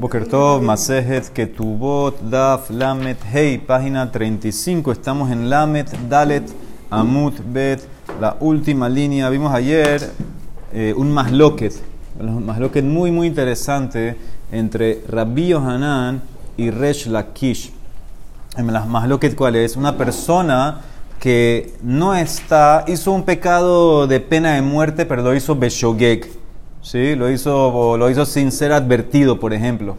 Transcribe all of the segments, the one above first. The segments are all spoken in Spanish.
Boker Tov, Masejet, Ketubot, Daf, Lamet, Hey, página 35. Estamos en Lamet, Dalet, Amut, Bet, la última línea. Vimos ayer eh, un masloquet, un masloquet muy, muy interesante entre Rabbi Yohanan y Resh Lakish. Las masloquet, ¿cuál es? Una persona que no está, hizo un pecado de pena de muerte, pero lo hizo Beshogek ¿sí? Lo hizo, lo hizo sin ser advertido, por ejemplo.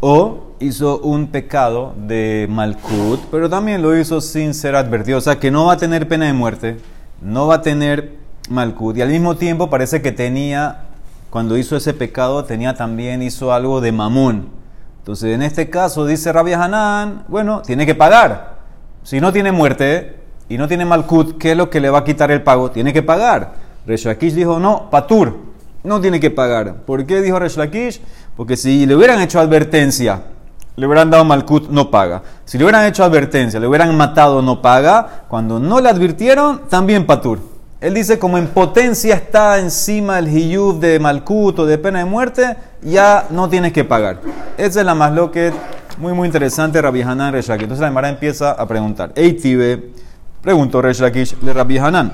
O hizo un pecado de Malkut, pero también lo hizo sin ser advertido. O sea, que no va a tener pena de muerte, no va a tener Malkut. Y al mismo tiempo parece que tenía, cuando hizo ese pecado, tenía también, hizo algo de mamón. Entonces, en este caso, dice Rabia Hanan, bueno, tiene que pagar. Si no tiene muerte y no tiene Malkut, ¿qué es lo que le va a quitar el pago? Tiene que pagar. Reshakish dijo, no, Patur no tiene que pagar. ¿Por qué dijo Resh Lakish? Porque si le hubieran hecho advertencia, le hubieran dado Malkut, no paga. Si le hubieran hecho advertencia, le hubieran matado, no paga. Cuando no le advirtieron, también Patur. Él dice, como en potencia está encima el hiyub de Malkut o de pena de muerte, ya no tienes que pagar. Esa es la más que muy muy interesante, Rabbi Hanan Resh Lakish. Entonces la Emara empieza a preguntar. Tibe, preguntó Resh Lakish de Rabbi Hanan.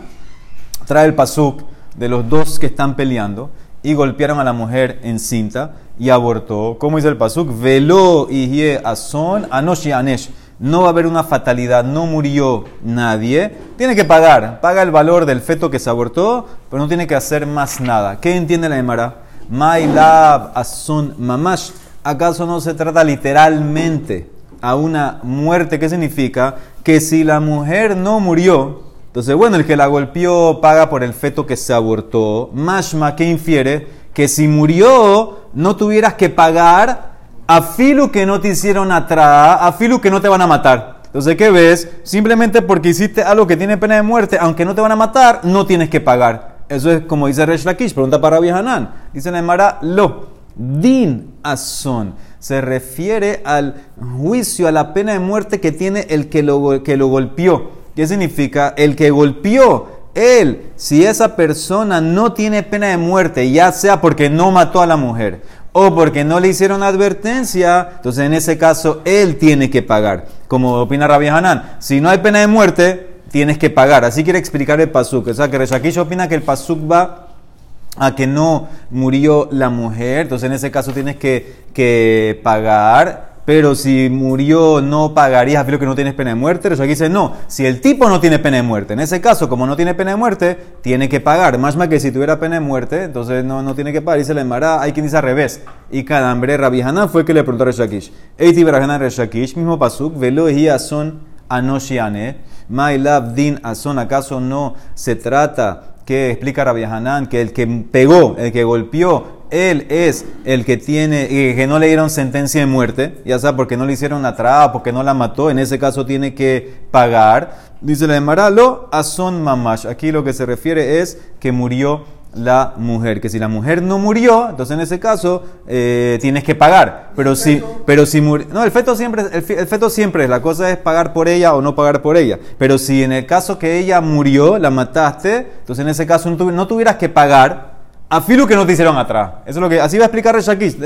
Trae el pasuk de los dos que están peleando y golpearon a la mujer encinta y abortó. ¿Cómo dice el pasuk? Velo y ason anoshi anesh. No va a haber una fatalidad, no murió nadie. Tiene que pagar, paga el valor del feto que se abortó, pero no tiene que hacer más nada. ¿Qué entiende la Emara? My love ason mamash. ¿Acaso no se trata literalmente a una muerte? ¿Qué significa? Que si la mujer no murió, entonces, bueno, el que la golpeó paga por el feto que se abortó. Mashma, que infiere? Que si murió, no tuvieras que pagar a filu que no te hicieron atrás, a filu que no te van a matar. Entonces, ¿qué ves? Simplemente porque hiciste algo que tiene pena de muerte, aunque no te van a matar, no tienes que pagar. Eso es como dice Resh Lakish, pregunta para Hanan. Dice Nemara, lo, din ason. Se refiere al juicio, a la pena de muerte que tiene el que lo, que lo golpeó. ¿Qué significa? El que golpeó, él, si esa persona no tiene pena de muerte, ya sea porque no mató a la mujer o porque no le hicieron advertencia, entonces en ese caso él tiene que pagar. Como opina Rabbi Hanan, si no hay pena de muerte, tienes que pagar. Así quiere explicar el pasuk. O sea, que Reshakish opina que el pasuk va a que no murió la mujer, entonces en ese caso tienes que, que pagar pero si murió no pagarías a que no tienes pena de muerte. Eso aquí dice, no, si el tipo no tiene pena de muerte, en ese caso, como no tiene pena de muerte, tiene que pagar. Más más que si tuviera pena de muerte, entonces no, no tiene que pagar. Y se le embará, hay quien dice al revés. Y Kadambre Rabijana fue que le preguntó a Reshakish. Eiti Barajana Reshakish, mismo pasuk, velo y son anoshiane. My love din ason, ¿acaso no se trata que explica Rabbi Hanan que el que pegó, el que golpeó, él es el que tiene, que no le dieron sentencia de muerte, ya sea porque no le hicieron atrás, porque no la mató, en ese caso tiene que pagar. Dice la de Maralo, son mamash. Aquí lo que se refiere es que murió la mujer. Que si la mujer no murió, entonces en ese caso eh, tienes que pagar. Pero si, pero si murió, no, el feto siempre, el, feto siempre, la cosa es pagar por ella o no pagar por ella. Pero si en el caso que ella murió, la mataste, entonces en ese caso no tuvieras que pagar a filo que no te hicieron atrás. Eso es lo que, así va a explicar Reshakish.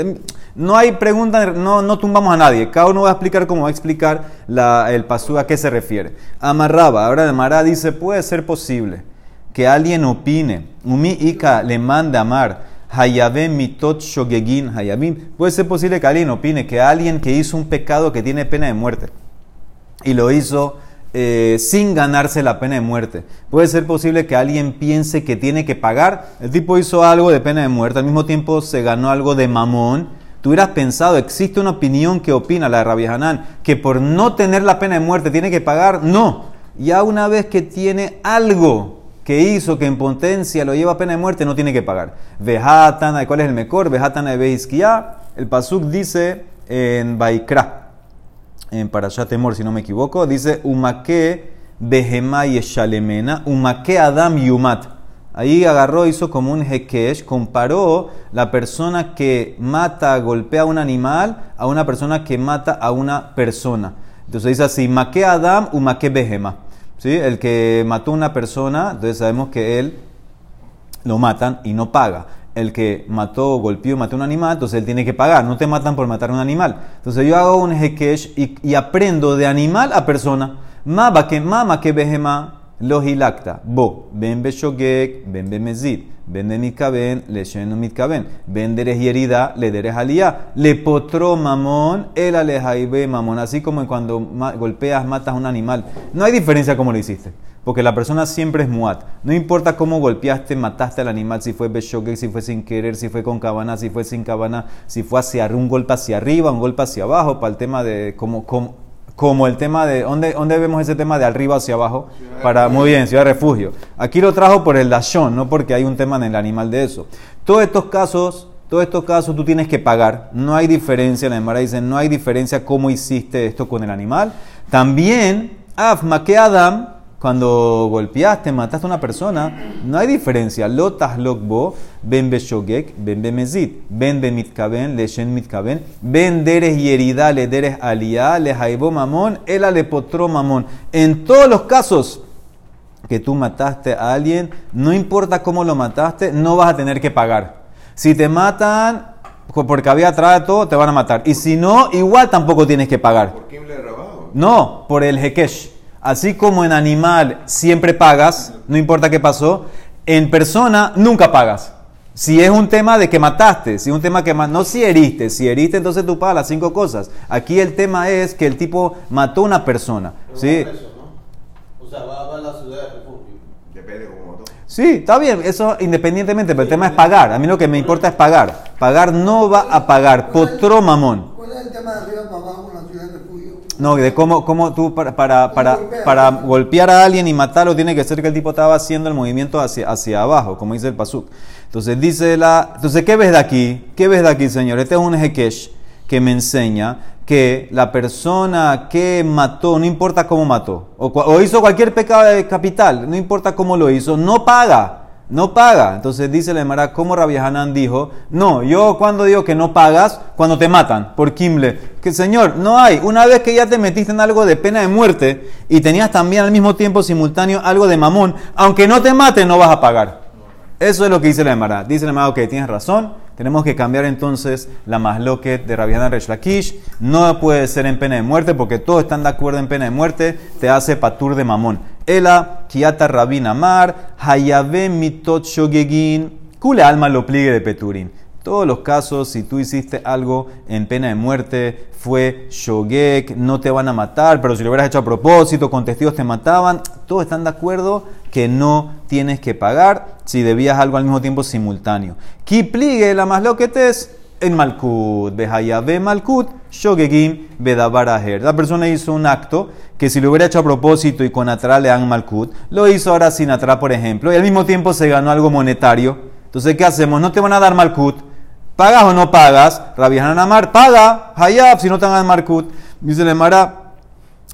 No hay pregunta, no, no tumbamos a nadie. Cada uno va a explicar cómo va a explicar la, el pasú a qué se refiere. Amarraba, ahora de Mará dice, puede ser posible que alguien opine, Umi Ika le manda amar, Hayabem mitot shogegin hayabim. Puede ser posible que alguien opine que alguien que hizo un pecado que tiene pena de muerte y lo hizo eh, sin ganarse la pena de muerte. Puede ser posible que alguien piense que tiene que pagar. El tipo hizo algo de pena de muerte, al mismo tiempo se ganó algo de mamón. Tú hubieras pensado, existe una opinión que opina la de Rabbi Hanan, que por no tener la pena de muerte tiene que pagar. No, ya una vez que tiene algo que hizo que en potencia lo lleva a pena de muerte, no tiene que pagar. Vejatana, ¿cuál es el mejor? Vejatana de Beiskia. El Pasuk dice en Baikra en Parashat Temor, si no me equivoco, dice Umake Behema y Shalemena, Umake Adam Yumat. Ahí agarró, hizo como un hekesh, comparó la persona que mata, golpea a un animal a una persona que mata a una persona. Entonces dice así, Make Adam, Umake Behema. ¿Sí? El que mató a una persona, entonces sabemos que él lo matan y no paga. El que mató, golpeó, mató un animal, entonces él tiene que pagar. No te matan por matar un animal. Entonces yo hago un hekesh y, aprendo de animal a persona. Mama que mama que behema lo hilakta. Bo, ben beshogek, ben mezid, ben mitkaben, le mitkaben. Ben deres yerida, le deres aliyah. Le potro mamón, el alejaibe mamón. Así como cuando golpeas, matas un animal. No hay diferencia como lo hiciste. Porque la persona siempre es muat. No importa cómo golpeaste, mataste al animal, si fue beshogek, si fue sin querer, si fue con cabana, si fue sin cabana, si fue hacia un golpe hacia arriba, un golpe hacia abajo, para el tema de cómo, cómo, como el tema de, ¿dónde, ¿dónde vemos ese tema de arriba hacia abajo? Para, muy bien, ciudad de refugio. Aquí lo trajo por el dashon, no porque hay un tema en el animal de eso. Todos estos casos, todos estos casos tú tienes que pagar. No hay diferencia, la Emara dice, no hay diferencia cómo hiciste esto con el animal. También, afma que Adam, cuando golpeaste, mataste a una persona, no hay diferencia. Lotas lokbo, ben beshogek, ben bemezid, ben bemitkaben, leshen mitkaben, ben deres yerida, le deres aliyah, le jaibo mamón, ela le potro mamón. En todos los casos que tú mataste a alguien, no importa cómo lo mataste, no vas a tener que pagar. Si te matan porque había trato, te van a matar. Y si no, igual tampoco tienes que pagar. ¿Por quién le? No, por el hekesh. Así como en animal siempre pagas, no importa qué pasó, en persona nunca pagas. Si es un tema de que mataste, si es un tema que no si heriste, si heriste entonces tú pagas las cinco cosas. Aquí el tema es que el tipo mató a una persona, ¿sí? Pero va preso, ¿no? O sea, va, va a la ciudad de refugio. Depende de cómo mató. Sí, está bien, eso independientemente, pero el tema es pagar. A mí lo que me importa es pagar. Pagar no va a pagar, potro mamón. ¿Cuál es el tema de arriba para abajo en la ciudad de refugio? No, de cómo, cómo tú para, para, para, para golpear a alguien y matarlo tiene que ser que el tipo estaba haciendo el movimiento hacia, hacia abajo, como dice el pasuk. Entonces dice la, entonces ¿qué ves de aquí? ¿Qué ves de aquí, señor? Este es un hekesh que me enseña que la persona que mató, no importa cómo mató, o, o hizo cualquier pecado de capital, no importa cómo lo hizo, no paga. No paga. Entonces dice la Emara, como Rabbi Hanan dijo, no, yo cuando digo que no pagas, cuando te matan por Kimble. Que señor, no hay. Una vez que ya te metiste en algo de pena de muerte y tenías también al mismo tiempo simultáneo algo de mamón, aunque no te maten, no vas a pagar. Eso es lo que dice la Emara. Dice la Emara, ok, tienes razón. Tenemos que cambiar entonces la masloquet de Rabbi Hanan Resh Lakish. No puede ser en pena de muerte porque todos están de acuerdo en pena de muerte. Te hace patur de mamón. Ela, Kiata Rabin Amar, Hayabe Mitot Shogegin, Kule Alma lo pliegue de Peturin. Todos los casos, si tú hiciste algo en pena de muerte, fue shogek, no te van a matar, pero si lo hubieras hecho a propósito, con testigos te mataban, todos están de acuerdo que no tienes que pagar si debías algo al mismo tiempo simultáneo. Kipligue la más lo que te es en Malkut, Behayabe Malkut, Shogegim, Bedabaraher. La persona hizo un acto que si lo hubiera hecho a propósito y con Atra le dan Malkut, lo hizo ahora sin Atra, por ejemplo, y al mismo tiempo se ganó algo monetario. Entonces, ¿qué hacemos? No te van a dar Malkut. ¿Pagas o no pagas? Rabbi Amar, paga, Hayab, si no te dar Malkut. Dice la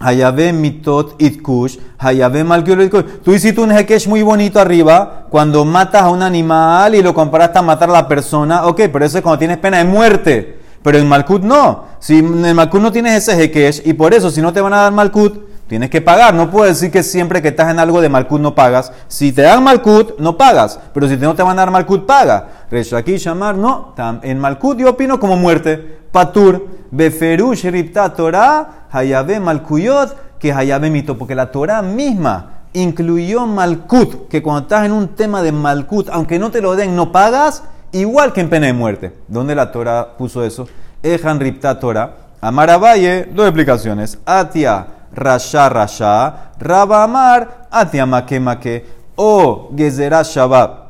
Hayabe mitot itkush, hayabe malkiul itkush. Tú hiciste un hekesh muy bonito arriba cuando matas a un animal y lo comparaste a matar a la persona. Ok, pero eso es cuando tienes pena de muerte. Pero en Malkut no. Si en Malkut no tienes ese hekesh y por eso si no te van a dar Malkut, tienes que pagar. No puedes decir que siempre que estás en algo de Malkut no pagas. Si te dan Malkut, no pagas. Pero si no te van a dar Malkut, paga. Reshaki Shamar, no. En Malkut yo opino como muerte. Patur, Beferush Ripta Torah, Hayabe Malkuyot, que Hayabe Mito. Porque la Torah misma incluyó Malkut, que cuando estás en un tema de Malkut, aunque no te lo den, no pagas, igual que en pena de muerte. ¿Dónde la Torah puso eso? Ejan Ripta Torah. Amaravalle, dos explicaciones. Atia, Rasha, Rasha. Raba Amar, Atia, Make, Make. O Gezerah Shabbat.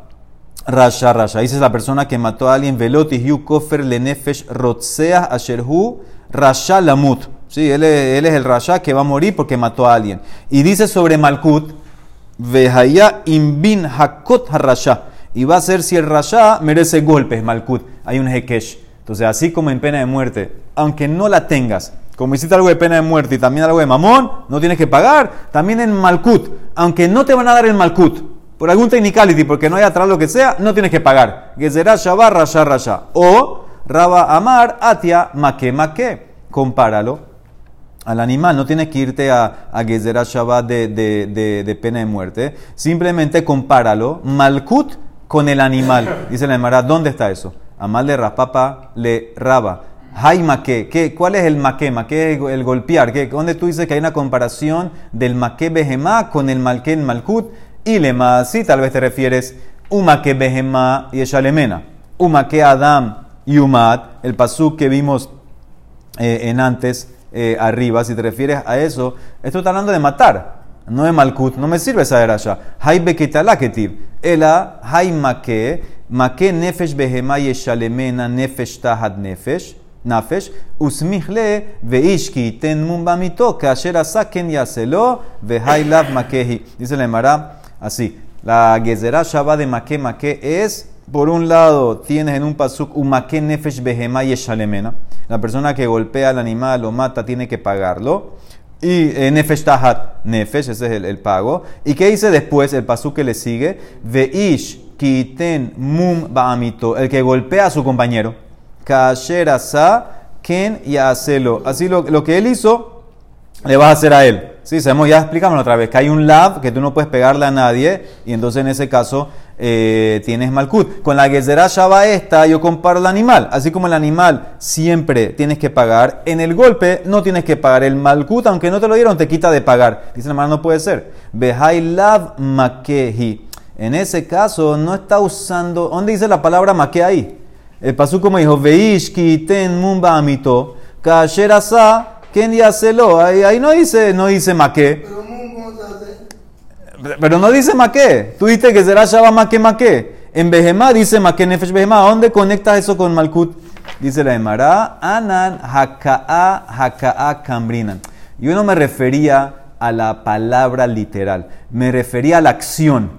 Rasha, Rasha. Dice la persona que mató a alguien, Veloti, Yu, Kofer, Lenefesh, Rotseah, Asherhu, Rasha, Lamut. Sí, él es, el Rasha que va a morir porque mató a alguien. Y dice sobre Malkut, Vehaya imbin hakot harasha. Y va a ser si el rasha merece golpes, Malkut. Hay un hekesh. Entonces, así como en pena de muerte, aunque no la tengas, como hiciste algo de pena de muerte y también algo de mamón, no tienes que pagar. También en Malkut, aunque no te van a dar el Malkut, por algún technicality, porque no hay atrás lo que sea, no tienes que pagar. Gezerá Shabbat Rasha Rasha. O Raba Amar Atia Make Make. Compáralo al animal. No tienes que irte a, a Shabbat de, de, de, de pena de muerte. Simplemente compáralo. Malkut con el animal. Dice la Emara, ¿dónde está eso? Amal de Raspapa le raba. Hay maqué. ¿Qué? ¿Cuál es el maqué? Maqué es el golpear. ¿Qué? ¿Dónde tú dices que hay una comparación del maqué behemá con el malqué en malkut? Y lema, sí, tal vez te refieres un maqué behemá y eshalemena. Un maqué adam y umat, el pasuk que vimos eh, en antes, eh, arriba, si te refieres a eso, esto está hablando de matar, no de malkut, no me sirve saber allá. Hay bekitala ketiv, ela hay maqué, maqué nefesh behemá y eshalemena nefesh tahad nefesh. נפש, וסמיך ל, ואיש כי ייתן מום במיתו, כאשר עשה כן יעשה לו, והי לאו מכה היא. Dice la Emara así, la gezerá shaba de maque maque es, por un lado, tienes en un pasuk un maque nefesh behema y eshalemena. La persona que golpea al animal, lo mata, tiene que pagarlo. Y eh, nefesh tahat nefesh, ese es el, el pago. ¿Y qué dice después el pasuk que le sigue? Veish kiten mum ba'amito, el que golpea a su compañero. Kasher asa ken yaselo. Así lo, lo que él hizo, le vas a hacer a él. Sí, sabemos, ya explicamos otra vez, que hay un lab que tú no puedes pegarle a nadie, y entonces en ese caso eh, tienes malkut. Con la gezerá shaba esta, yo comparo el animal. Así como el animal siempre tienes que pagar, en el golpe no tienes que pagar. El malkut, aunque no te lo dieron, te quita de pagar. Dice la no puede ser. Behai lav makehi. En ese caso, no está usando. ¿Dónde dice la palabra make ahí? El pasú como dijo, veish ten mumba amito, kasher asa, ken yaselo. Ahí, no dice, no dice maqué. Pero ¿cómo se hace? Pero no dice maqué. Tú dices que será shaba maqué maqué. En Behemá dice maqué nefesh Behemá. ¿Dónde conectas eso con Malkut? Dice la Emara, anan haka'a haka'a kambrinan. Yo no me refería a la palabra literal, me refería a la acción.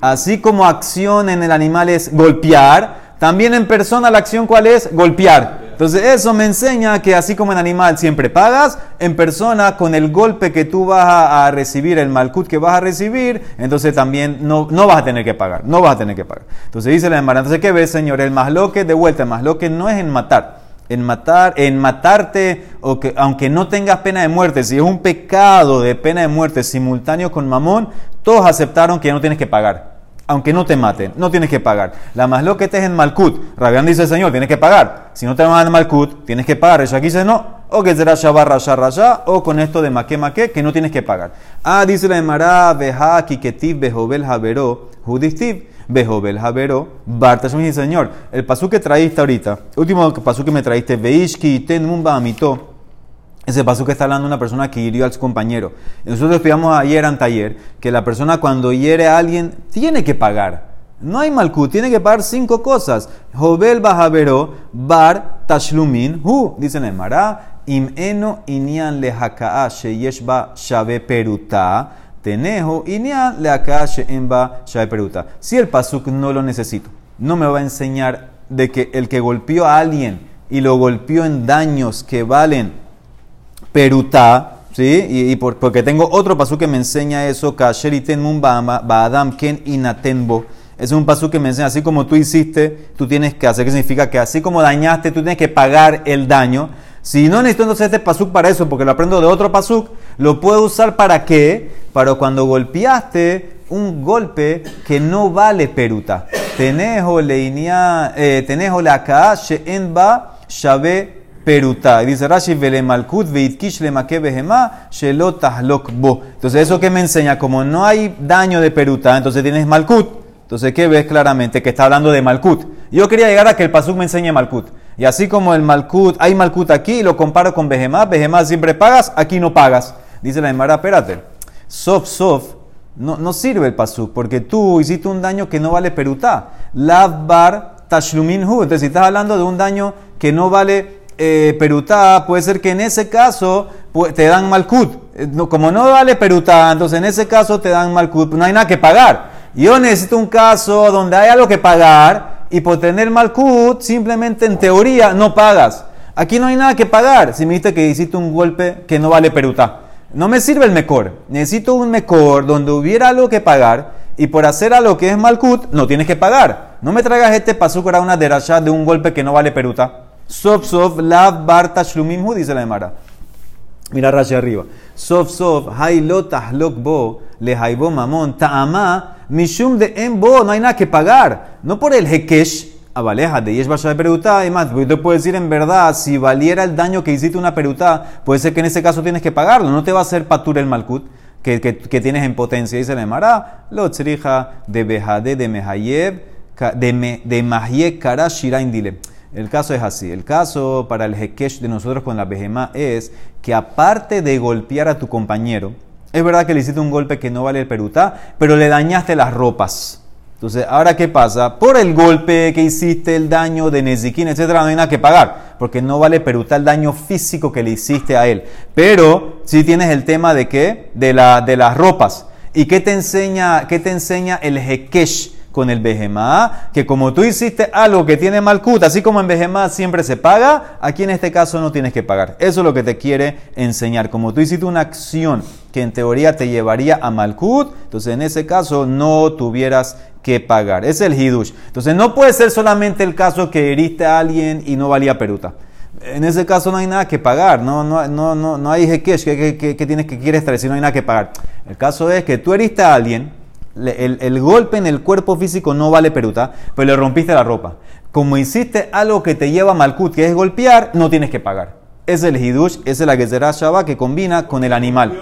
Así como acción en el animal es golpear, también en persona la acción cuál es? Golpear. Entonces eso me enseña que así como en animal siempre pagas, en persona con el golpe que tú vas a, recibir, el malkut que vas a recibir, entonces también no, no vas a tener que pagar, no vas a tener que pagar. Entonces dice la Emara, entonces ¿qué ves señor? El masloque de vuelta, el masloque no es en matar. En matar, en matarte, o que, aunque no tengas pena de muerte, si es un pecado de pena de muerte simultáneo con mamón, todos aceptaron que ya no tienes que pagar aunque no te maten, no tienes que pagar. La más lo que te es en Malkut. Rabián dice, Señor, tienes que pagar. Si no te van en Malkut, tienes que pagar. Ella aquí dice, no. O que será Shabbat Rasha Rasha, o con esto de Maque Maque, que no tienes que pagar. Ah, dice la Emara, Beha, Kiketiv, Behobel, Javero, Judistiv, Behobel, Javero, Bartas, mi Señor. El pasú que traíste ahorita, último pasú que me traíste, Veishki, Ten Mumba. Ese paso que está hablando una persona que hirió a su compañero. Nosotros estudiamos ayer en taller que la persona cuando hiere a alguien tiene que pagar. No hay malkut, tiene que pagar cinco cosas. Jobel bajavero bar tashlumin hu, dice el Mará, im eno inian le haka'a sheyesh ba shave peruta, tenejo inian le haka'a she'en ba shave peruta. Si el pasuk no lo necesito, no me va a enseñar de que el que golpeó a alguien y lo golpeó en daños que valen Perutá, ¿sí? Y, y por- porque tengo otro pasú que me enseña eso, Kasher iten mun ba'ama- ba'adam ken inatenbo. Es un pasú que me enseña, así como tú hiciste, tú tienes que hacer, que significa que así como dañaste, tú tienes que pagar el daño. Si no necesito entonces este pasuk para eso, porque lo aprendo de otro pasuk, lo puedo usar para qué? Para cuando golpeaste un golpe que no vale peruta. Tenejo leinia, eh, tenejo la she'en ba shave peruta. Y Dice Rashi. Entonces, eso que me enseña, como no hay daño de peruta, entonces tienes malkut. Entonces, ¿qué ves claramente? Que está hablando de malkut. Yo quería llegar a que el pasuk me enseñe malkut. Y así como el malkut, hay malkut aquí y lo comparo con behemá, behemá siempre pagas, aquí no pagas. Dice la Emara, espérate. Sof, sof, no, no sirve el pasuk, porque tú hiciste un daño que no vale perutá. Lavbar tashlumin hu. Entonces, si estás hablando de un daño que no vale eh, perutá, puede ser que en ese caso te dan malkut. Eh, como no vale perutá, entonces en ese caso te dan malkut, no hay nada que pagar. Yo necesito un caso donde hay algo que pagar y por tener malkut, simplemente en teoría no pagas. Aquí no hay nada que pagar. Si me dijiste que hiciste un golpe que no vale perutá. No me sirve el mejor. Necesito un mejor donde hubiera algo que pagar y por hacer algo que es malkut, no tienes que pagar. No me traigas este pasuk para una derashá de un golpe que no vale peruta. Sof sof lav bar tashlumim hu, dice la Emara. Mira Rashi arriba. Sof sof hay lo tahlok bo le jaibo mamón, ta'amá, mishum de embo, no hay nada que pagar. No por el hekesh, abaleja de yesh de perutá, y más, yo te puedo decir en verdad, si valiera el daño que hiciste una perutá, puede ser que en ese caso tienes que pagarlo, no te va a hacer patur el malkut. Que, que, que tienes en potencia, dice la Emara, lo tzrija de bejade de mehayev, de, me, kara shirain dile. El caso es así. El caso para el hekesh de nosotros con la behemá es que aparte de golpear a tu compañero, es verdad que le hiciste un golpe que no vale el perutá, pero le dañaste las ropas. Entonces, ¿ahora qué pasa? Por el golpe que hiciste, el daño de Nezikin, etcétera, no hay nada que pagar, porque no vale perutá el daño físico que le hiciste a él. Pero sí tienes el tema de qué? De, la, de las ropas. ¿Y qué te enseña, qué te enseña el hekesh? Con el Behemá, que como tú hiciste algo que tiene Malkut, así como en Behemá siempre se paga, aquí en este caso no tienes que pagar. Eso es lo que te quiere enseñar. Como tú hiciste una acción que en teoría te llevaría a Malkut, entonces en ese caso no tuvieras que pagar. Es el Hidush. Entonces no puede ser solamente el caso que heriste a alguien y no valía peruta. En ese caso no hay nada que pagar, no, no, no, no, no hay que, que, que tienes que quieres traer, si no hay nada que pagar. El caso es que tú heriste a alguien, le- el, el golpe en el cuerpo físico no vale peruta, pero le rompiste la ropa. Como hiciste algo que te lleva a Malkut, que es golpear, no tienes que pagar. Es el Hidush, es la que será Shabbat que combina con el animal.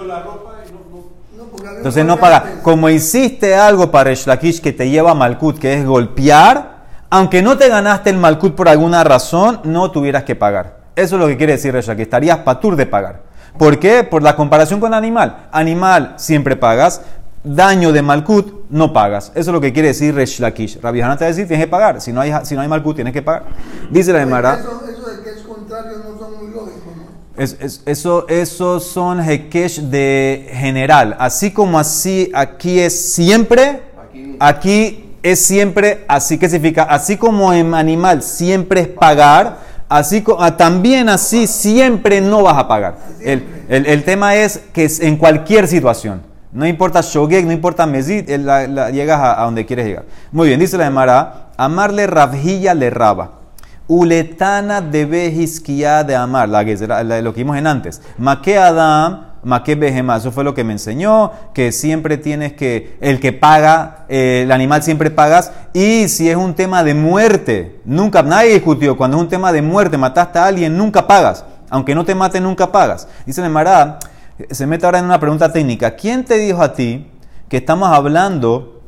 Entonces no paga. Como hiciste algo para Resh Lakish que te lleva a Malkut, que es golpear, aunque no te ganaste el Malkut por alguna razón, no tuvieras que pagar. Eso es lo que quiere decir Resh Lakish. Estarías patur de pagar. ¿Por qué? Por la comparación con animal. Animal siempre pagas. Daño de Malkut no pagas. Eso es lo que quiere decir Resh Lakish. Rabbi Hanan te va a decir tienes que pagar. Si no hay, si no hay Malkut, tienes que pagar. Dice la Gemara. Eso, eso de que es contrario no son muy lógicos, ¿no? Es- es- eso, esos son hekesh de general. Así como así aquí es siempre, Aquí- es siempre, así que significa, así como en animal siempre es pagar, así ah, también así siempre no vas a pagar. El, el- el tema es que es en cualquier situación. No importa shogeg, no importa la- la- llegas a, a donde quieres llegar. Muy bien, dice la Gemara, amarle ravjilla le raba. Uletana debe hiskia de amar, la la- lo que vimos en antes. Maque Adam, maque Behemá, eso fue lo que me enseñó, que siempre tienes que, el que paga, eh, el animal siempre pagas, y si es un tema de muerte, nunca, nadie discutió, cuando es un tema de muerte, mataste a alguien, nunca pagas, aunque no te mate, nunca pagas. Dice el Mará, se mete ahora en una pregunta técnica, ¿quién te dijo a ti que estamos hablando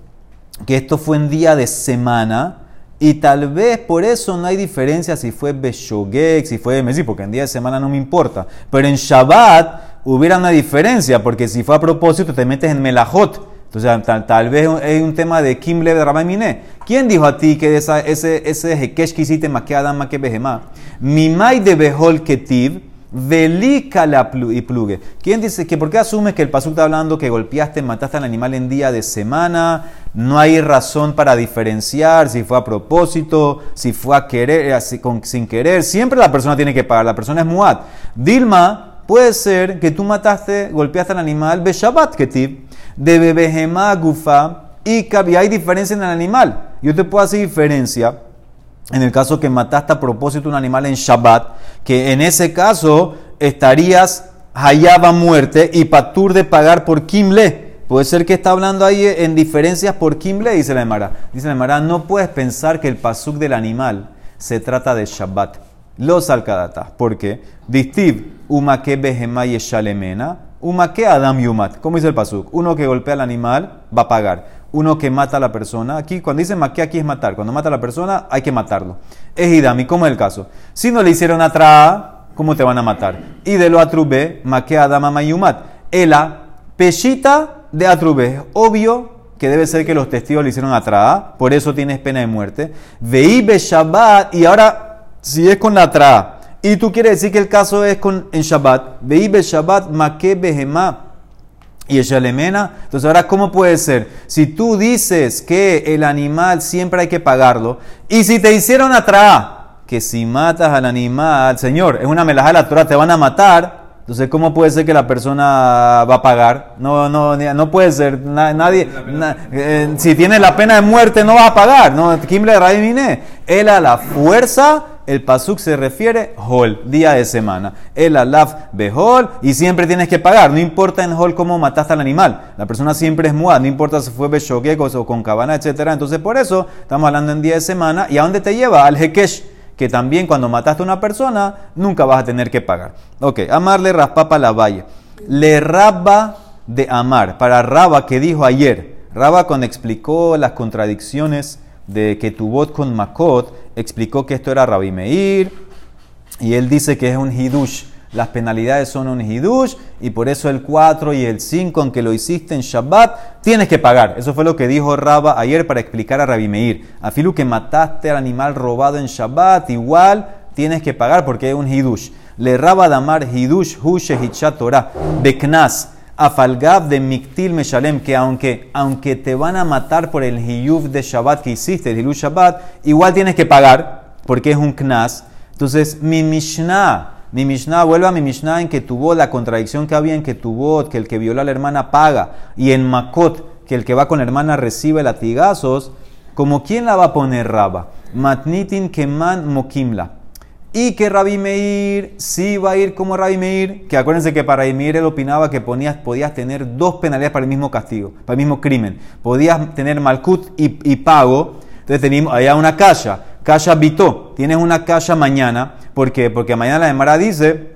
que esto fue en día de semana y tal vez por eso no hay diferencia si fue Beshogek, si fue Messi, porque en día de semana no me importa. Pero en Shabbat hubiera una diferencia, porque si fue a propósito te metes en Melajot. Entonces, tal, tal vez es un tema de Kimble de Rabbi Miné. ¿Quién dijo a ti que esa, ese, ese Hekesh que hiciste más que Adam, más que Behemá? Mimai de Behol Ketiv, Velika la y plugue. ¿Quién dice que por qué asumes que el pasuk está hablando que golpeaste, mataste al animal en día de semana? No hay razón para diferenciar si fue a propósito, si fue a querer, así, con- sin querer. Siempre la persona tiene que pagar, la persona es muad. Dilma, puede ser que tú mataste, golpeaste al animal, Beshabat Ketiv, de Bebehema Gufa, y hay diferencia en el animal. Yo te puedo hacer diferencia en el caso que mataste a propósito un animal en Shabbat, que en ese caso estarías hayaba muerte y patur de pagar por Kimle. Puede ser que está hablando ahí en diferencias por Kimle, dice la Emara. Dice la Emara, no puedes pensar que el pasuk del animal se trata de Shabbat. Los alcadatas. ¿Por qué? Distiv, umake behema yeshalemena, umake adam yumat. ¿Cómo dice el pasuk? Uno que golpea al animal va a pagar uno que mata a la persona. Aquí, cuando dice maqué, aquí es matar. Cuando mata a la persona, hay que matarlo. Es idami, ¿cómo es el caso? Si no le hicieron atrás, ¿cómo te van a matar? Y de lo atrubé, maqué adama mayumat. Ela, peshita de atrubé. Obvio que debe ser que los testigos le hicieron atrás, por eso tienes pena de muerte. Veí Shabbat, y ahora, si es con la atrás, y tú quieres decir que el caso es con en Shabbat, veí Shabbat, maqué behemá y el shalemena. Entonces, ahora, ¿cómo puede ser? Si tú dices que el animal siempre hay que pagarlo, y si te hicieron atrás, que si matas al animal, Señor, es una melajá de la Torah, te van a matar. Entonces, ¿cómo puede ser que la persona va a pagar? No, no, no puede ser. Na- nadie, na- eh, si tiene la pena de muerte, no va a pagar. No, Kimble Raimine. Él a la fuerza el pasuk se refiere hol, día de semana. El alaf behol y siempre tienes que pagar. No importa en hol cómo mataste al animal. La persona siempre es muad, no importa si fue beshoguecos o con cabana, etc. Entonces por eso estamos hablando en día de semana. ¿Y a dónde te lleva? Al hekesh que también cuando mataste a una persona nunca vas a tener que pagar. Ok, amarle raspapa la valle. Le raba de amar. Para Raba que dijo ayer, Raba cuando explicó las contradicciones de Ketubot con Makot, explicó que esto era Rabbi Meir, y él dice que es un hidush. Las penalidades son un hidush, y por eso el 4 y el 5, aunque lo hiciste en Shabbat, tienes que pagar. Eso fue lo que dijo Raba ayer para explicar a Rabbi Meir. Afilu que mataste al animal robado en Shabbat, igual tienes que pagar porque es un hidush. Le Raba damar hidush hushe hichat Torah, beknas afalgab de Miktil Meshalem, que aunque, aunque te van a matar por el hiyuf de Shabbat que hiciste, el hiyuf Shabbat, igual tienes que pagar, porque es un knas. Entonces, mi Mishnah, mi Mishnah, vuelve a mi Mishnah en que tuvo la contradicción que había en que tuvo, que el que violó a la hermana paga, y en Makot, que el que va con la hermana recibe latigazos, como quién la va a poner Raba? Matnitin Keman Mokimla. Y que Rabbi Meir sí va a ir como Rabbi Meir, que acuérdense que para Rabbi Meir él opinaba que podías, podías tener dos penalidades para el mismo castigo, para el mismo crimen. Podías tener malkut y, pago. Entonces teníamos allá una calla, calla bitó. Tienes una calla mañana. Porque mañana la Emara dice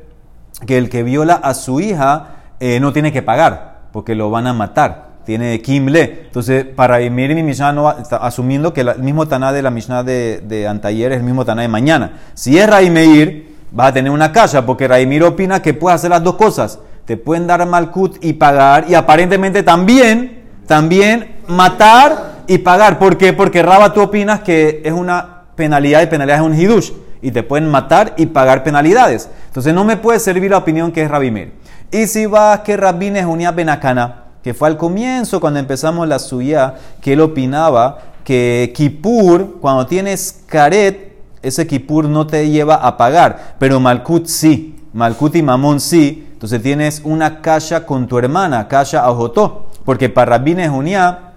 que el que viola a su hija eh, no tiene que pagar, porque lo van a matar tiene Kimle. Entonces, para Emir mi Mishnah, no, asumiendo que el mismo Taná de la Mishnah de, de Antayer es el mismo Taná de mañana. Si es Raimeir, vas a tener una casa, porque Raimir opina que puedes hacer las dos cosas. Te pueden dar Malkut y pagar, y aparentemente también, también matar y pagar. ¿Por qué? Porque Raba tú opinas que es una penalidad y penalidad es un hidush. Y te pueden matar y pagar penalidades. Entonces no me puede servir la opinión que es Rabimir. Y si vas que Rabin es una benacana, que fue al comienzo cuando empezamos la suya, que él opinaba que Kippur, cuando tienes caret, ese Kippur no te lleva a pagar, pero Malkut sí, Malkut y Mamón sí, entonces tienes una kasha con tu hermana, kasha Ojotó, porque para Rabbi Junia,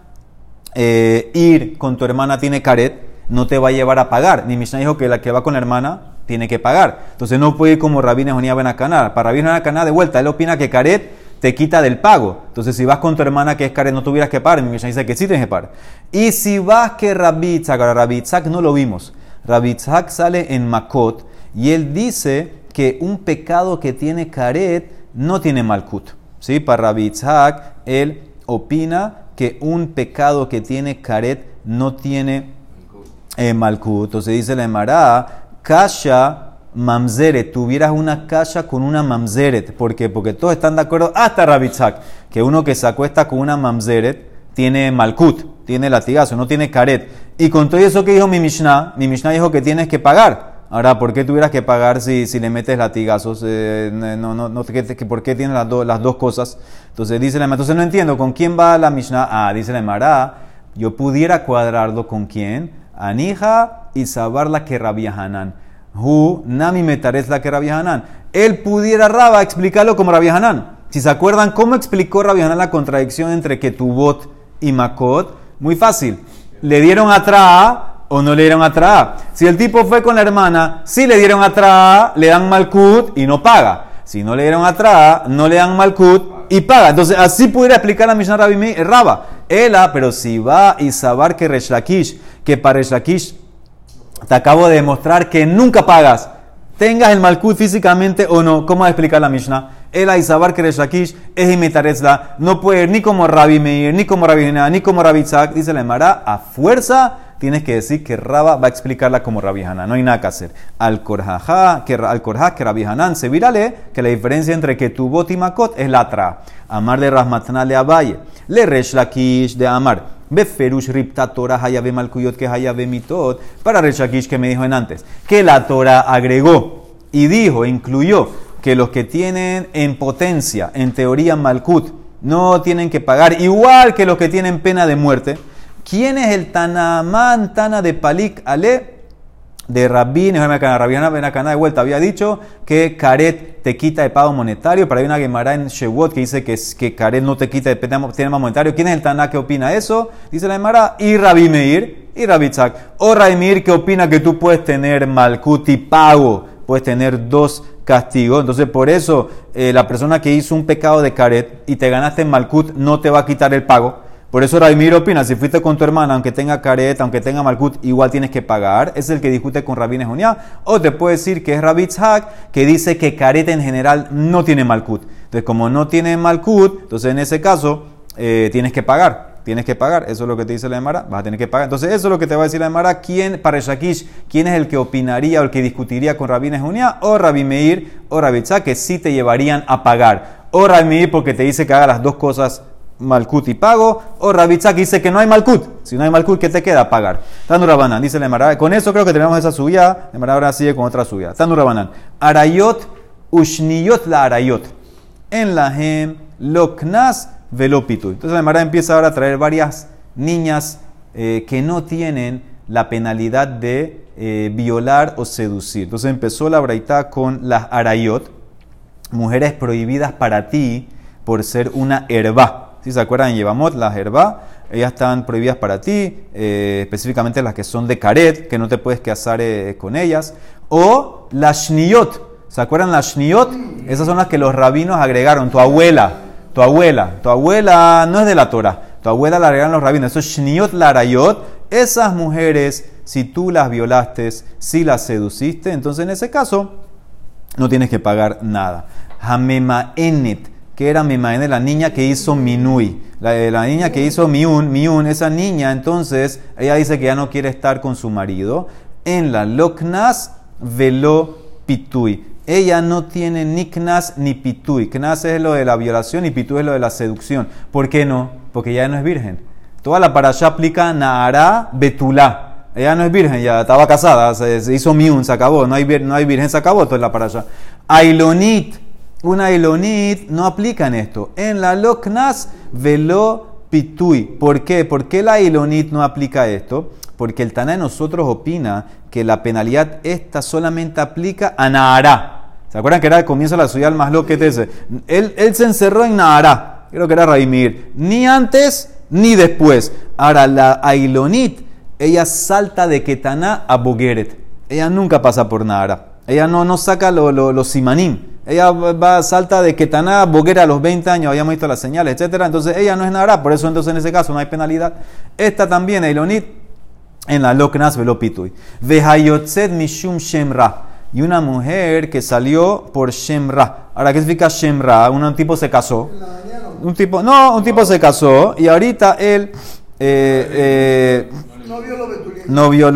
eh, ir con tu hermana tiene caret, no te va a llevar a pagar. Ni Mishnah dijo que la que va con la hermana tiene que pagar. Entonces no puede ir como Rabbi Junia Benacaná. Para Rabbi Benacaná, de vuelta, él opina que caret te quita del pago. Entonces, si vas con tu hermana que es Karen, no tuvieras que pagar. Mi Mishnah dice que sí tienes que pagar. Y si vas que Rabitzak, ahora Rabitzak no lo vimos. Rabitzak sale en Makot y él dice que un pecado que tiene Karet no tiene Malkut. ¿Sí? Para Rabitzak, él opina que un pecado que tiene Karet no tiene eh, Malkut. Entonces dice la Emara, Kasha mamzeret, tuvieras una casa con una mamzeret. ¿Por qué? Porque todos están de acuerdo, hasta Rabitzak, que uno que se acuesta con una mamzeret tiene malkut, tiene latigazo, no tiene caret. Y con todo eso que dijo mi Mishnah, mi Mishnah dijo que tienes que pagar. Ahora, ¿por qué tuvieras que pagar si, si le metes latigazos? Eh, no, no, no, ¿Por qué tienes las, las dos cosas? Entonces dice la entonces no entiendo, ¿con quién va la Mishnah? Ah, dice la Emara, yo pudiera cuadrarlo con quién? Anija y sabarla que Rabia Hanan. Hu nami metares la que Rabbi. Él pudiera Raba explicarlo como Rabbi Hanan. Si se acuerdan cómo explicó Rabbi Hanan la contradicción entre Ketubot y Makot, muy fácil. Le dieron atrás o no le dieron atrás. Si el tipo fue con la hermana, si le dieron atrás, le dan malkut y no paga. Si no le dieron atrás, no le dan malkut y paga. Entonces, así pudiera explicar la Mishnah Rabbi Raba. Ela, pero si va y saber que Resh que para Resh te acabo de demostrar que nunca pagas, tengas el malkut físicamente o no. ¿Cómo va a explicar la Mishnah? El Aizabar Kereshakish es imitarezla, no puede ir ni como Rabbi Meir, ni como Rabbi Hanan, ni como Rabbi Tzak. Dice la Emara, a fuerza tienes que decir que Raba va a explicarla como Rabbi Hanan. No hay nada que hacer. Al Korjaja, que al Korja, que Rabbi Hanan se virale, que la diferencia entre que tu bot y makot es la tra. Amar de Rasmatana le Abaye, le Resh Lakish de Amar. Beferush ripta Torah hayabe malkuyot que hayabe mitot. Para Reshakish que me dijo en antes. Que la Torah agregó y dijo, incluyó, que los que tienen en potencia, en teoría malkut, no tienen que pagar, igual que los que tienen pena de muerte. ¿Quién es el Tanamán Tana de Palik Ale? De Rabbi Nehuel Rabbi Benacana de vuelta había dicho que Caret te quita de pago monetario, pero hay una Gemara en Shewot que dice que, que Caret no te quita de tema monetario. ¿Quién es el Taná que opina eso? Dice la Gemara, y Rabbi Meir, y Rabbi Tzak. O Rabbi Meir que opina que tú puedes tener Malkut y pago, puedes tener dos castigos. Entonces, por eso eh, la persona que hizo un pecado de Caret y te ganaste en Malkut no te va a quitar el pago por eso Rabimir opina, si fuiste con tu hermana, aunque tenga caret, aunque tenga malkut, igual tienes que pagar. Es el que discute con Rabbi Nehunia. O te puede decir que es Rabbi que dice que caret en general no tiene malkut. Entonces, como no tiene malkut, entonces en ese caso eh, tienes que pagar. Tienes que pagar, eso es lo que te dice la Emara, vas a tener que pagar. Entonces, eso es lo que te va a decir la Emara. ¿Quién, para Shakish, quién es el que opinaría o el que discutiría con Rabbi Nehunia? O Rabbi Meir o Rabbi que sí te llevarían a pagar. O Rabbi Meir porque te dice que haga las dos cosas Malkut y pago, o Rabitzak dice que no hay Malkut. Si no hay Malkut, ¿qué te queda? Pagar. Tanu Rabanan, dice la Con eso creo que tenemos esa subida. La ahora sigue con otra subida. Tanu Rabanan. Arayot ushniyot la arayot. En la hem loknas velopitu. Entonces la Emara empieza ahora a traer varias niñas eh, que no tienen la penalidad de eh, violar o seducir. Entonces empezó la braita con las arayot, mujeres prohibidas para ti por ser una herba. Si se acuerdan, Yevamot, las herba, ellas están prohibidas para ti, eh, específicamente las que son de caret, que no te puedes casar eh, con ellas. O las shniyot, ¿se acuerdan las shniyot? Esas son las que los rabinos agregaron, tu abuela, tu abuela, tu abuela no es de la Torah, tu abuela la agregaron los rabinos, eso es shniyot larayot, esas mujeres, si tú las violaste, si las seduciste, entonces en ese caso no tienes que pagar nada. Hamema enet que era Mimaene, la niña que hizo Minui. La, eh, la, niña que hizo Miun, Miun, esa niña, entonces, ella dice que ya no quiere estar con su marido. En la Loknas velo Pitui. Ella no tiene ni Knas ni Pitui. Knas es lo de la violación y Pitui es lo de la seducción. ¿Por qué no? Porque ella no es virgen. Toda la parasha aplica Nahara Betulá. Ella no es virgen, ya estaba casada, se, hizo miun, se acabó. No hay, no hay virgen, se acabó toda la parasha. Ailonit una ilonit no aplica en esto. En la loknas velo pitui. ¿Por qué? ¿Por qué la ilonit no aplica esto? Porque el Taná de nosotros opina que la penalidad esta solamente aplica a Nahara. ¿Se acuerdan que era el comienzo de la ciudad más lo que te Él, él se encerró en Nahara. Creo que era Raimir. Ni antes ni después. Ahora, la Ailonit, ella salta de Ketaná a Bogeret. Ella nunca pasa por Nahara. Ella no, no saca los lo, simanim. Ella va, salta de Ketaná Boguera a los 20 años, habíamos visto las señales, etc. Entonces ella no es nada, por eso entonces en ese caso no hay penalidad. Esta también, Eilonit, en la Loknas Velopitui. Vehayotzet Mishum Shemra. Y una mujer que salió por Shemra. Ahora, ¿qué significa Shemra? Un tipo se casó. Un tipo, no, un tipo se casó y ahorita él eh, eh, no vio los betulim. No vio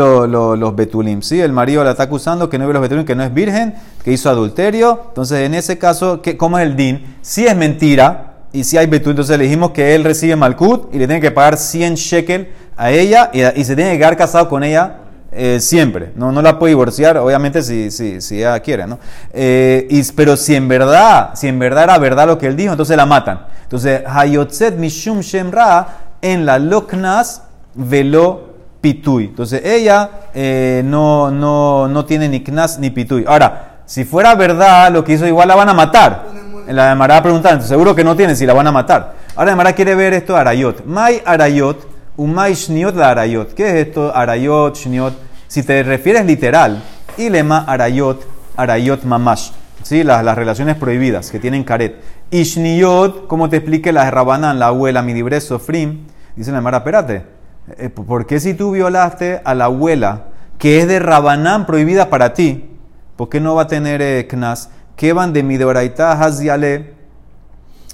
los betulim. ¿sí? El marido la está acusando que no vio los betulim, que no es virgen, que hizo adulterio. Entonces, en ese caso, ¿qué, ¿cómo es el din? Si es mentira y si hay betulim, entonces le dijimos que él recibe malkut y le tiene que pagar 100 shekel a ella y, se tiene que quedar casado con ella eh, siempre. No, no la puede divorciar, obviamente, si, si, si ella quiere, ¿no? Eh, y, pero si en verdad, si en verdad era verdad lo que él dijo, entonces la matan. Entonces, Hayotzet Mishum Shemra en la Loknas velo pitui. Entonces ella eh, no, no, no tiene ni knas ni pitui. Ahora, si fuera verdad lo que hizo, igual la van a matar. La Demara preguntando, seguro que no tiene si la van a matar. Ahora Demara quiere ver esto arayot. Mai arayot, umay shniot la arayot. ¿Qué es esto arayot, shniot? Si te refieres literal, ilema arayot, arayot mamash. ¿Sí? Las, las relaciones prohibidas que tienen caret. Y shniot, como te explique la Rabanán, la abuela, mi libre sofrim. Dice la Demara, espérate. Eh, ¿Por qué si tú violaste a la abuela, que es de Rabanán prohibida para ti, ¿por qué no va a tener eh, knas? ¿Qué van de midoraita haziale?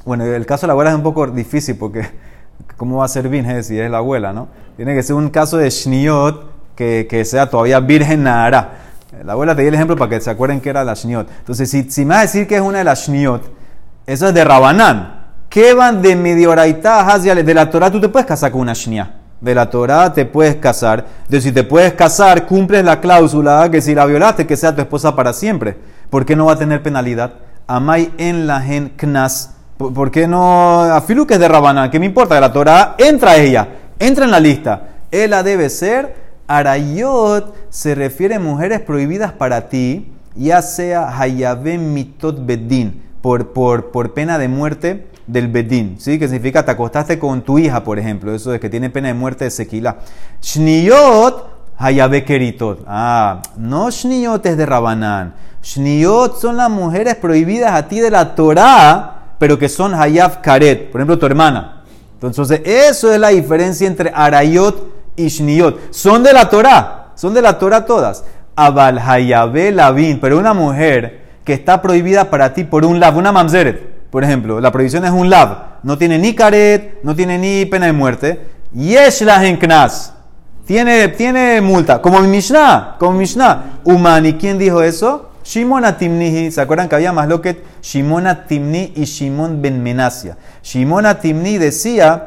Bueno, el caso de la abuela es un poco difícil porque ¿cómo va a ser virgen si es la abuela, no? Tiene que ser un caso de shniot que, que sea todavía virgen nara. La abuela te di el ejemplo para que se acuerden que era la shniot. Entonces, si, si me vas a decir que es una de las shniot, eso es de Rabanán. ¿Qué van de midoraita haziale? De la Torah tú te puedes casar con una shnia de la Torah te puedes casar. Entonces, si te puedes casar, cumples la cláusula que si la violaste, que sea tu esposa para siempre. ¿Por qué no va a tener penalidad? Amai en la gen knas. ¿Por qué no? Afilu que es de Rabanán, ¿qué me importa? De la Torah entra ella, entra en la lista. Ella debe ser Arayot se refiere a mujeres prohibidas para ti, ya sea Hayabem mitot bedin, por, pena de muerte del bedín, ¿sí? Que significa te acostaste con tu hija, por ejemplo, eso es que tiene pena de muerte de sequila. Shniyot Hayabe keritot. Ah, no shniyot es de Rabanán. Shniyot son las mujeres prohibidas a ti de la Torah, pero que son hayab karet, por ejemplo, tu hermana. Entonces, eso es la diferencia entre arayot y shniyot. Son de la Torah, son de la Torah todas. Abal hayabe lavin, pero una mujer que está prohibida para ti por un lav, una mamzeret, por ejemplo, la prohibición es un lav, no tiene ni karet, no tiene ni pena de muerte. Yesh la knas, tiene, tiene multa, como mi Mishnah, como mi Mishnah. Umani, ¿quién dijo eso? Shimon Atimni, ¿se acuerdan que había más lo que Shimon Atimni y Shimon Ben Menasia? Shimon Atimni decía,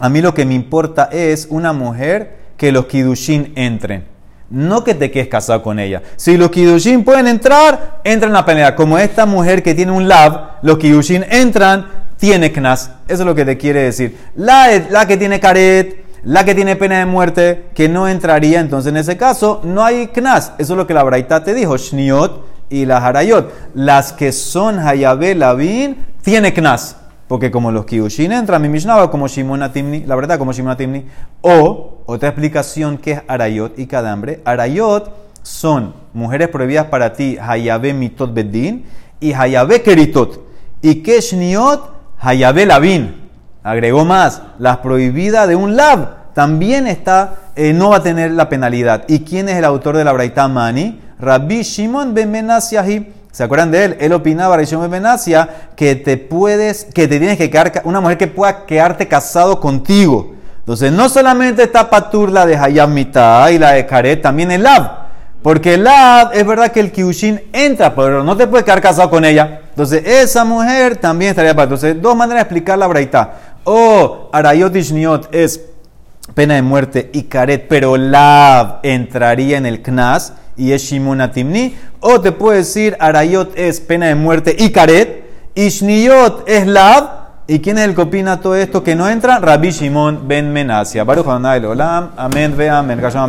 a mí lo que me importa es una mujer que los Kidushin entren. No que te quedes casado con ella. Si los Kidushin pueden entrar, entran en la pelea. Como esta mujer que tiene un lab, los Kidushin entran, tiene knas. Eso es lo que te quiere decir. La, que tiene caret, la que tiene pena de muerte, que no entraría, entonces en ese caso no hay knas. Eso es lo que la Braita te dijo, shniot y la harayot. Las que son hayabé lavin, tiene knas. Porque como los kiushin entran, mi mishnah como Shimon Timni, la verdad, como Shimon Timni. O, otra explicación que es arayot y cadambre. Arayot son mujeres prohibidas para ti, hayabé mitot bedin y hayabé keritot. Y que shniot, hayabé lavin. Agregó más, la prohibida de un lab también está, eh, no va a tener la penalidad. ¿Y quién es el autor de la Braita Mani? Rabbi Shimon ben Menasiahi. ¿Se acuerdan de él? Él opinaba, Rabbi Shimon ben Menasia, que te puedes, que te tienes que quedar, una mujer que pueda quedarte casado contigo. Entonces, no solamente está Patur la de Hayam Mitah y la de Karet, también el Lab. Porque el Lab es verdad que el Kiushin entra, pero no te puedes quedar casado con ella. Entonces, esa mujer también estaría para. Entonces, dos maneras de explicar la Braita o Arayot Ishniot es pena de muerte y Karet, pero Lav entraría en el Knas y es Shimon Atimni. O te puedo decir Arayot es pena de muerte y Karet, Ishniot es Lav. ¿Y quién es el que opina todo esto que no entra? Rabbi Shimon ben Menasia. Baruch Olam, amén, ve amén.